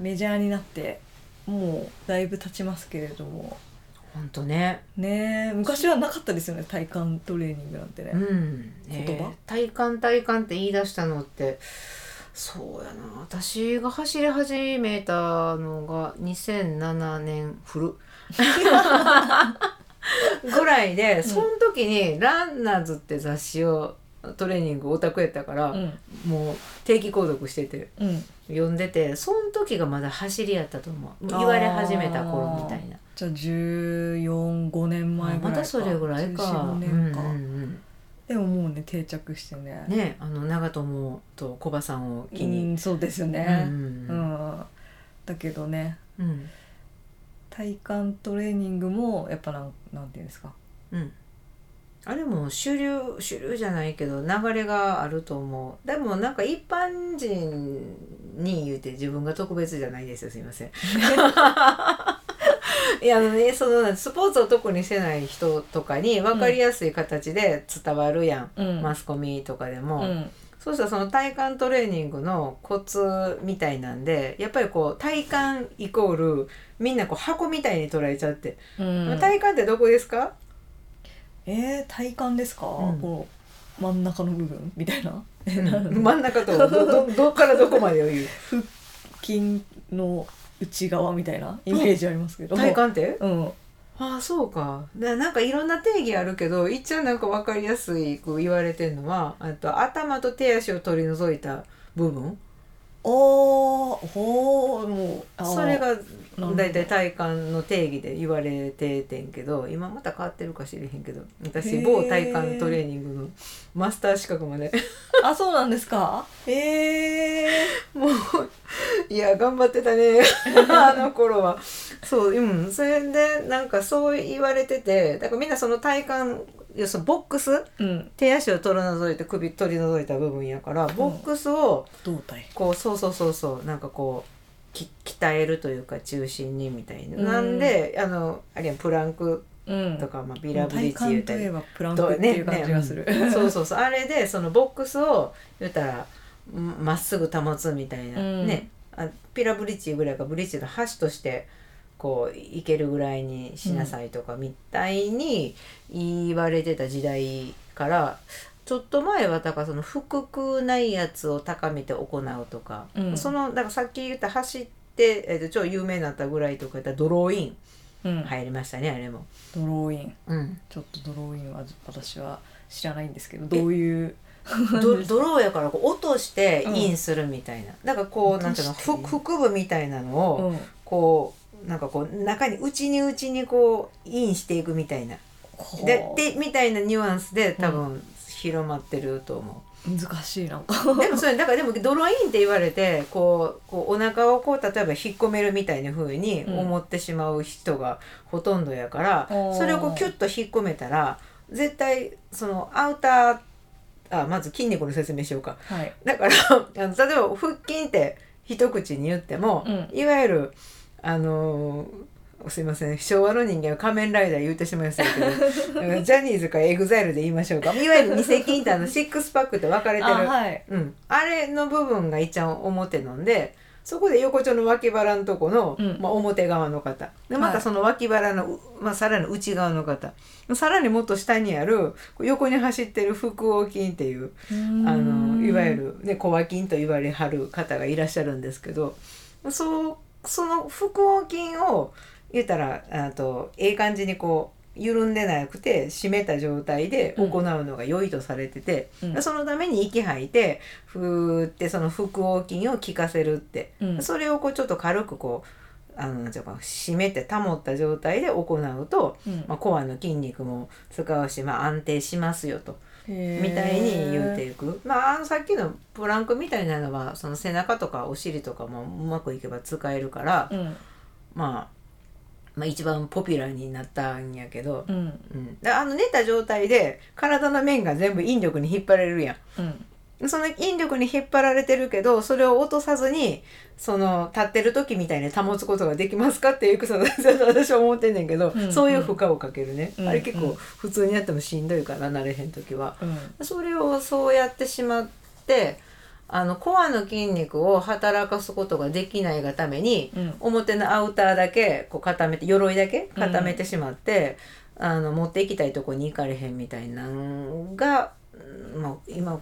メジャーになってもうだいぶ経ちますけれども本当ね。ねえ昔はなかったですよね体幹トレーニングなんてね、うん。言葉？えー体幹体幹って言い出したのって。そうやな。私が走り始めたのが2007年古。ぐらいで、その時にランナーズって雑誌をトレーニングオタクやったから、うん。もう定期購読しててうん。読んでてその時がまだ走りやったと思う。言われ始めた頃みたいな。じゃあ145年前ぐらいか。まだそれぐらいか。14年か、うんうんうん。でももうね定着してね。ねあの長友と小葉さんを機うに。んそうですようね、ん。うん。だけどね。うん。体幹トレーニングもやっぱなんなんていうんですか。うんあれも主流主流じゃないけど流れがあると思う。でもなんか一般人に言うて自分が特別じゃないですよすいません。いやあのねそのスポーツを特にしてない人とかに分かりやすい形で伝わるやん、うん。マスコミとかでも、うん。そうしたらその体幹トレーニングのコツみたいなんでやっぱりこう体幹イコールみんなこう箱みたいに捉えちゃって、うん。体幹ってどこですか？えー、体幹ですか、うん。この真ん中の部分みたいな？え な真ん中とどどどっからどこまでを言う？筋の内側みたいなイメージありますけど。体幹って？うん。ああそうか。ななんかいろんな定義あるけど一応なんか分かりやすいこう言われてるのはあと頭と手足を取り除いた部分おーほーもうそれがなるほどだいたい体幹の定義で言われててんけど今また変わってるか知れへんけど私某体幹トレーニングのマスター資格まで。あそうなんですか？ええもういや頑張ってたね。あの頃は。そううん。それでなんかそう言われててだからみんなその体幹要するにボックスうん。手足を取り除いて首取り除いた部分やからボックスを胴体。こうそうそうそうそうなんかこうき鍛えるというか中心にみたいな、うん。なんであのあれやんプランクうん。とか、まあ、ビラブリッジ言う。たり体幹といえばプランクっていう感じがする、ねそうそうそう。あれでそのボックスを言ったらんまっすぐ保つみたいな、うん。ね。あピラブリッジぐらいかブリッジの端としてこういけるぐらいにしなさいとかみたいに言われてた時代からちょっと前はだからその腹腔内圧を高めて行うとか、うん。そのだからさっき言った走って、えー、と超有名になったぐらいとか言ったらドローインうん。入りましたねあれも。ドローイン。うん。ちょっとドローインは私は知らないんですけどどういう？ドドローやからこう落としてインするみたいな、だからこうなんていうの腹部みたいなのを、うん。こうなんかこう中に内に内にこうインしていくみたいな。ででみたいなニュアンスで多分広まってると思難しいな。んかう、でもそれだからでもドローインって言われてこうこうお腹をこう例えば引っ込めるみたいな風に思ってしまう人がほとんどやから、うんそれをこうキュッと引っ込めたら絶対そのアウターあまず筋肉の説明しようか。はい。だからあの例えば腹筋って一口に言っても、うん。いわゆるあのーすいません。昭和の人間は仮面ライダー言ってしまいましたけど ジャニーズかエグザイルで言いましょうか。いわゆる腹直筋ってあのシックスパックって分かれてる。あはい。うん、あれの部分が一番表なんでそこで横丁の脇腹のとこの、うん。まあ、表側の方。でまはい。たその脇腹の、うまあ、さらに内側の方。さらにもっと下にある横に走ってる腹横筋っていうあのいわゆる、ね、小脇筋と言われはる方がいらっしゃるんですけどそうその腹横筋を言ったらあとええ感じにこう緩んでなくて締めた状態で行うのが良いとされてて、うん。そのために息吐いてふーってその腹横筋を効かせるって、うん。それをこうちょっと軽くこうあの締めて保った状態で行うと、うん。まあ、コアの筋肉も使うし、まあ、安定しますよと。みたいに言うていく。まああのさっきのプランクみたいなのはその背中とかお尻とかもうまくいけば使えるから、うん。まあまあ、一番ポピュラーになったんやけど、うん。うん、であの寝た状態で体の面が全部引力に引っ張られるやん。うんその引力に引っ張られてるけどそれを落とさずにその立ってる時みたいに保つことができますかっていうことだと私は思ってんねんけど、うんうんそういう負荷をかけるね、うん。あれ結構うん。普通にやってもしんどいから慣れへん時は。うん。それをそうやってしまってあのコアの筋肉を働かすことができないがために、うん。表のアウターだけこう固めて鎧だけ固めてしまって、あの持っていきたいとこに行かれへんみたいなんが、うんまあ、今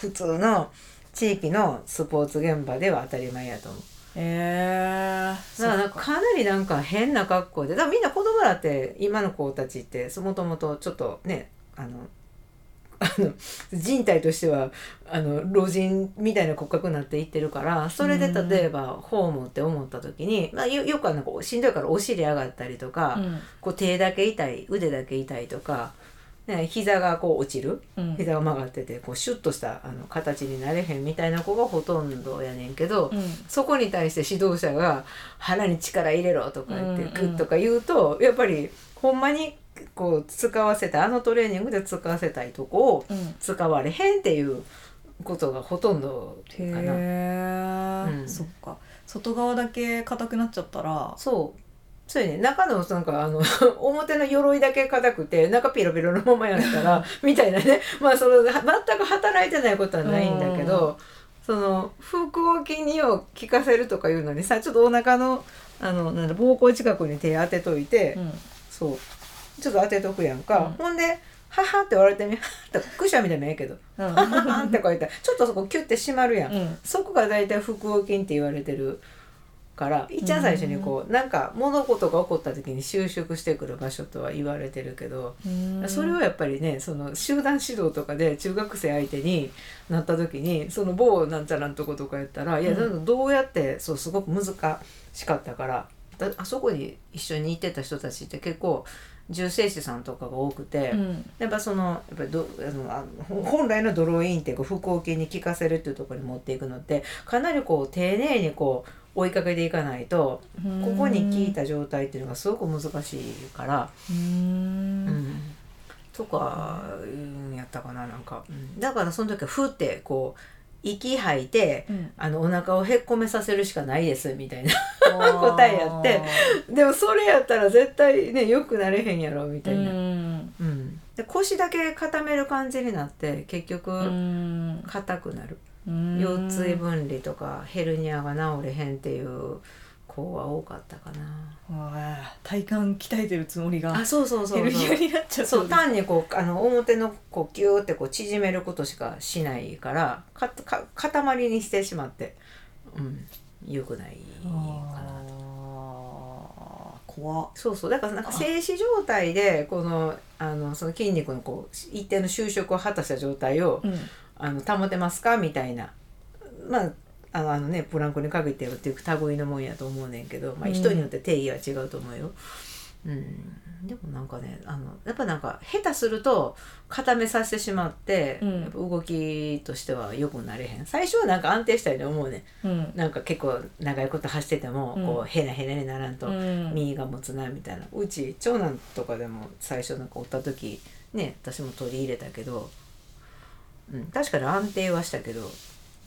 普通の地域のスポーツ現場では当たり前やと思う。えー、だからかか。なりなんか変な格好でだからみんな子供らって今の子たちってもともとちょっとねあの あの人体としてはあの老人みたいな骨格になっていってるからそれでうん。例えばフォームって思った時に、まあ、よよくはなんかしんどいからお尻上がったりとか、うん。こう手だけ痛い腕だけ痛いとか、ね、膝がこう落ちる。うん。膝が曲がっててこうシュッとしたあの形になれへんみたいな子がほとんどやねんけど、うん。そこに対して指導者が腹に力入れろとか言ってグッとか言うとやっぱりほんまにこう使わせたいあのトレーニングで使わせたいとこをうん。使われへんっていうことがほとんどかへな。え、うん。そっか。外側だけ硬くなっちゃったらそうそうやね。中のなんかあの 表の鎧だけ硬くて中ピロピロのままやったら みたいなね。まあその全く働いてないことはないんだけど、その腹横筋にを効かせるとかいうのにさちょっとお腹のあのなんだ膀胱近くに手当てといて、うん。そう。ちょっと当てとくやんか、うん。ほんで「はは」って言われてみ「はっ」ってクシャみたいなのええけどうん「ははは」ってこう言ったらちょっとそこキュッて締まるやん。うん。そこが大体腹横筋って言われてるから。いっちゃん最初にこう、なんか物事が起こった時に収縮してくる場所とは言われてるけど、うん。それをやっぱりねその集団指導とかで中学生相手になった時にその某なんちゃらんとことかやったら、いやうん。どうやってそうすごく難しかったからだあそこに一緒に行ってた人たちって結構重生師さんとかが多くて。うん。やっぱそのやっぱりどあのあの本来のドローインっていうか腹横筋に効かせるっていうところに持っていくのってかなりこう丁寧にこう追いかけていかないとここに効いた状態っていうのがすごく難しいから、ううん。ん、とかうんやったかななんか、うん。だからその時はふってこう息吐いてうん。あのお腹をへっこめさせるしかないですみたいな答 答えやってでもそれやったら絶対ねよくなれへんやろみたいな。うん。うん、で腰だけ固める感じになって結局うん。硬くなる、うん腰椎分離とかヘルニアが治れへんっていう子は多かったかな。体幹鍛えてるつもりがあそうそうそうヘルニアになっちゃそう単にこうあの表のこうギューってこう縮めることしかしないからかか塊にしてしまって、うん、よくないかな。あー怖っ。そうそう。だからなんか静止状態でこのあのその筋肉のこう一定の収縮を果たした状態を、うんあの保てますか？みたいな。まああのねプランクにかけてるっていう類のもんやと思うねんけど、まあ、うん。人によって定義は違うと思うよ。うん、でもなんかねあのやっぱなんか下手すると固めさせてしまって、うん。動きとしては良くなれへん。最初はなんか安定したいと思うねうん。なんか結構長いこと走ってても、うん。こうへなへなにならんと、うん。身が持つなみたいな。うち長男とかでも最初なんかおった時ね私も取り入れたけど、うん、確かに安定はしたけど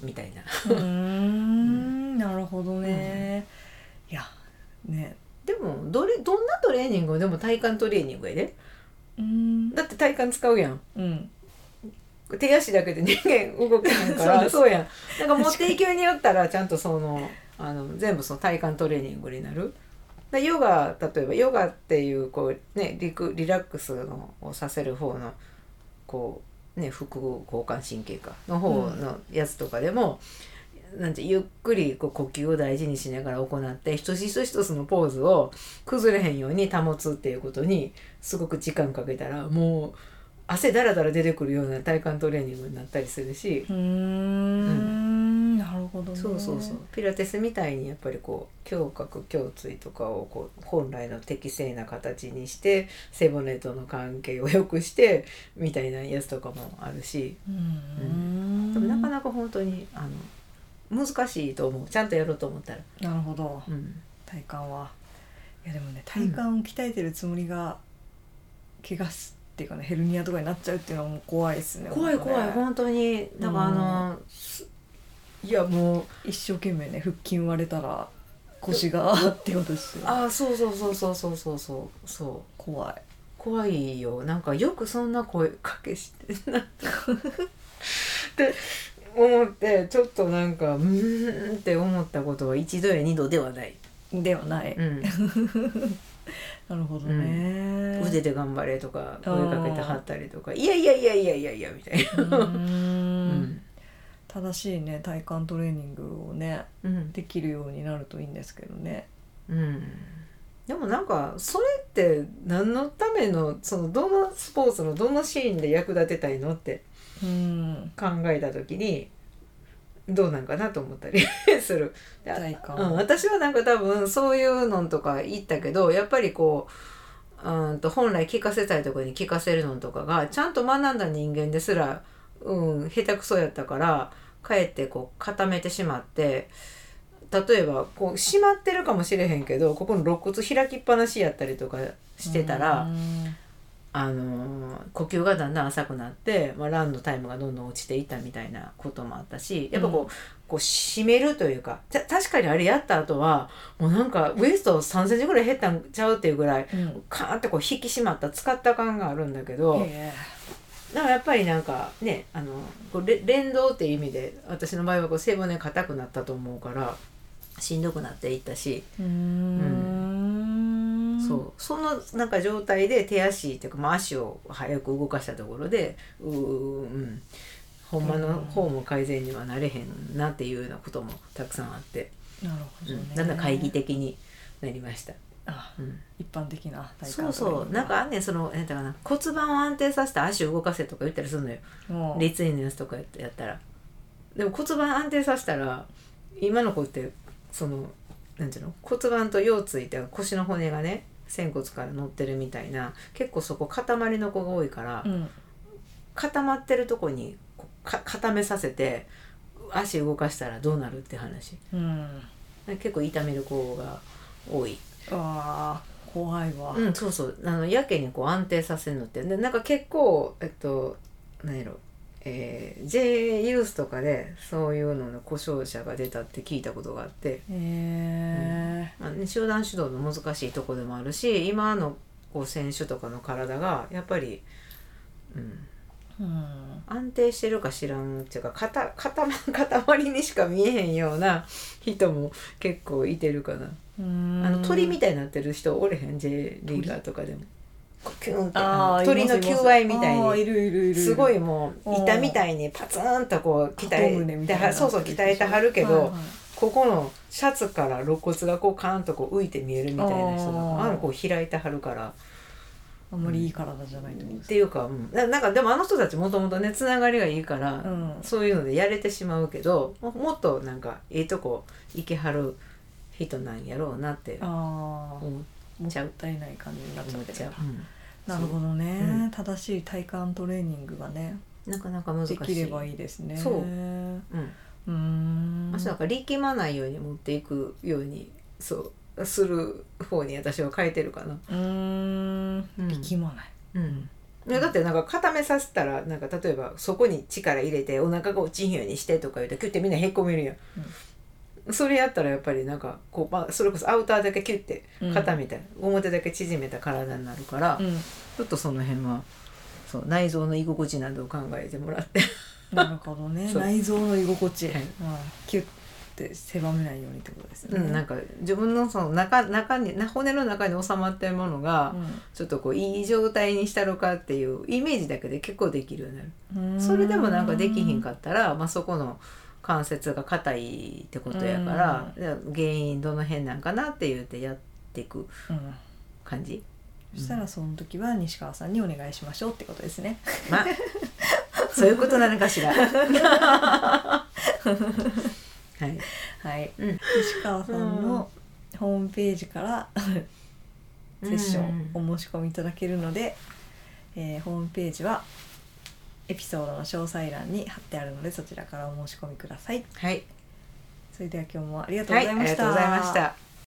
みたいな。うーん。なるほどね、いやね。でもどれどんなトレーニングでも体幹トレーニングやで。うん。だって体幹使うやん。うん。手足だけで人間動けへんから そうやん。なんか持っていきによったらちゃんとそのあの全部その体幹トレーニングになる。でヨガ例えばヨガっていうこうねリクリラックスのをさせる方のこうね副交感神経かの方のやつとかでも、なんてゆっくりこう呼吸を大事にしながら行って一つ一つのポーズを崩れへんように保つっていうことにすごく時間かけたらもう汗だらだら出てくるような体幹トレーニングになったりするし、うーん。なるほどね。そうそうそう。ピラティスみたいにやっぱりこう胸郭胸椎とかをこう本来の適正な形にして背骨との関係を良くしてみたいなやつとかもあるし。うーん。でもなかなか本当にあの難しいと思う。ちゃんとやろうと思ったら。なるほど。うん。体幹は。いやでもね体幹を鍛えてるつもりが、怪我すっていうかねヘルニアとかになっちゃうっていうのはもう怖いですね怖い怖い。本本当に。だからあの、いやもう一生懸命ね腹筋割れたら腰がってことですよ。あそうそうそうそうそうそうそうそう。怖い。怖いよ。なんかよくそんな声かけしてんなって。思ってちょっとなんかうーんって思ったことは一度や二度ではない、ではない、うん、なるほどね、腕で頑張れとか声かけてはったりとか。いやいやいやいやいやいやみたいな、正しいね体幹トレーニングをねうん。できるようになるといいんですけどね。うん、でもなんかそれって何のためのそのどのスポーツのどのシーンで役立てたいのってうん。考えた時にどうなんかなと思ったり する。で体幹。うん、私はなんか多分そういうのとか言ったけどやっぱりこううんと本来聞かせたいところに聞かせるのとかがちゃんと学んだ人間ですら、うん、下手くそやったからかえってこう固めてしまって例えばこう閉まってるかもしれへんけどここの肋骨開きっぱなしやったりとかしてたら。うん。あのー呼吸がだんだん浅くなって、まあ、ランのタイムがどんどん落ちていったみたいなこともあったしやっぱこう,、うん。こう締めるというかた確かにあれやった後はもうなんかウエスト3センチぐらい減ったんちゃうっていうぐらいうん。カーンってこう引き締まった使った感があるんだけど、へだからやっぱりなんかねあのこうれ連動っていう意味で私の場合はこう背骨硬くなったと思うからしんどくなっていったし。えうーん。そう。そのなんか状態で手足っていうか、まあ、足を早く動かしたところでうーうん。ほんまの方も改善にはなれへんなっていうようなこともたくさんあって、なるほどね、うん。だんだん懐疑的になりました。あうん。一般的なそうそう。なんかあんねんそのなんてかな。骨盤を安定させて足を動かせとか言ったりするのよ。もう。立位のやつとかややったら。でも骨盤安定させたら今の子ってそのなんていうの？骨盤と腰椎って腰の骨がね仙骨から乗ってるみたいな結構そこ塊の子が多いから、うん。固まってるとこに固めさせて足動かしたらどうなるって話。うん。結構痛める子が多いあー怖いわ、うんそうそう。あのやけにこう安定させるのって。でなんか結構えっと何やろ。えー、J ユースとかでそういうのの故障者が出たって聞いたことがあって、へえまあね、集団指導の難しいとこでもあるし今のこう選手とかの体がやっぱり、うん、うん。安定してるか知らんっていうか塊塊 にしか見えへんような人も結構いてるかな。うん。あの鳥みたいになってる人おれへん？J リーガーとかでも。キュンって鳥の求愛みたいに。るいるいるすごいもう板みたいにパツンとこう鍛えみたいにな。ってるてはそうそう鍛えてはるけど、はいはい。ここのシャツから肋骨がこうカーンとこう浮いて見えるみたいな人あのこう開いてはるからあんまりいい体じゃないと思っていうか、うん、ななんかでもあの人たちもともとねつながりがいいから、うん。そういうのでやれてしまうけどももっとなんかええとこ行けはる人なんやろうなってああ思もっちゃう。ったいない感じになっちゃってる思っちゃう、なるほどね、う。ん。正しい体幹トレーニングがねなかなか難しい。できればいいですね。そう。うん。うん。まあ、なんか。力まないように持っていくようにそうする方に私は変えてるかな。うーん。うん。力まない。うん。だってなんか固めさせたらなんか例えばそこに力入れてお腹が落ちんようにしてとか言うとキュッてみんなへっこめるやん、それやったらやっぱりなんかこう、まあ、それこそアウターだけキュッて固めた、表だけ縮めた体になるから、うん。ちょっとその辺はそう内臓の居心地などを考えてもらって。なるほどね。内臓の居心地、はい。うん。キュッて狭めないようにってことですね、うん、なんか自分のその中中にな骨の中に収まってるものが、ちょっとこういい状態にしたのかっていうイメージだけで結構できるようになる。うんそれでもなんかできひんかったら、まあ、そこの関節が硬いってことやから、原因どの辺なんかなって言ってやっていくうん感じ。そしたらその時は西川さんにお願いしましょうってことですね。まあそういうことなのかしら。はい。はい。うん西川さんのホームページからセッションお申し込みいただけるので、えーホームページはエピソードの詳細欄に貼ってあるのでそちらからお申し込みください。はい。それでは今日もありがとうはい、ございました。ありがとうございました。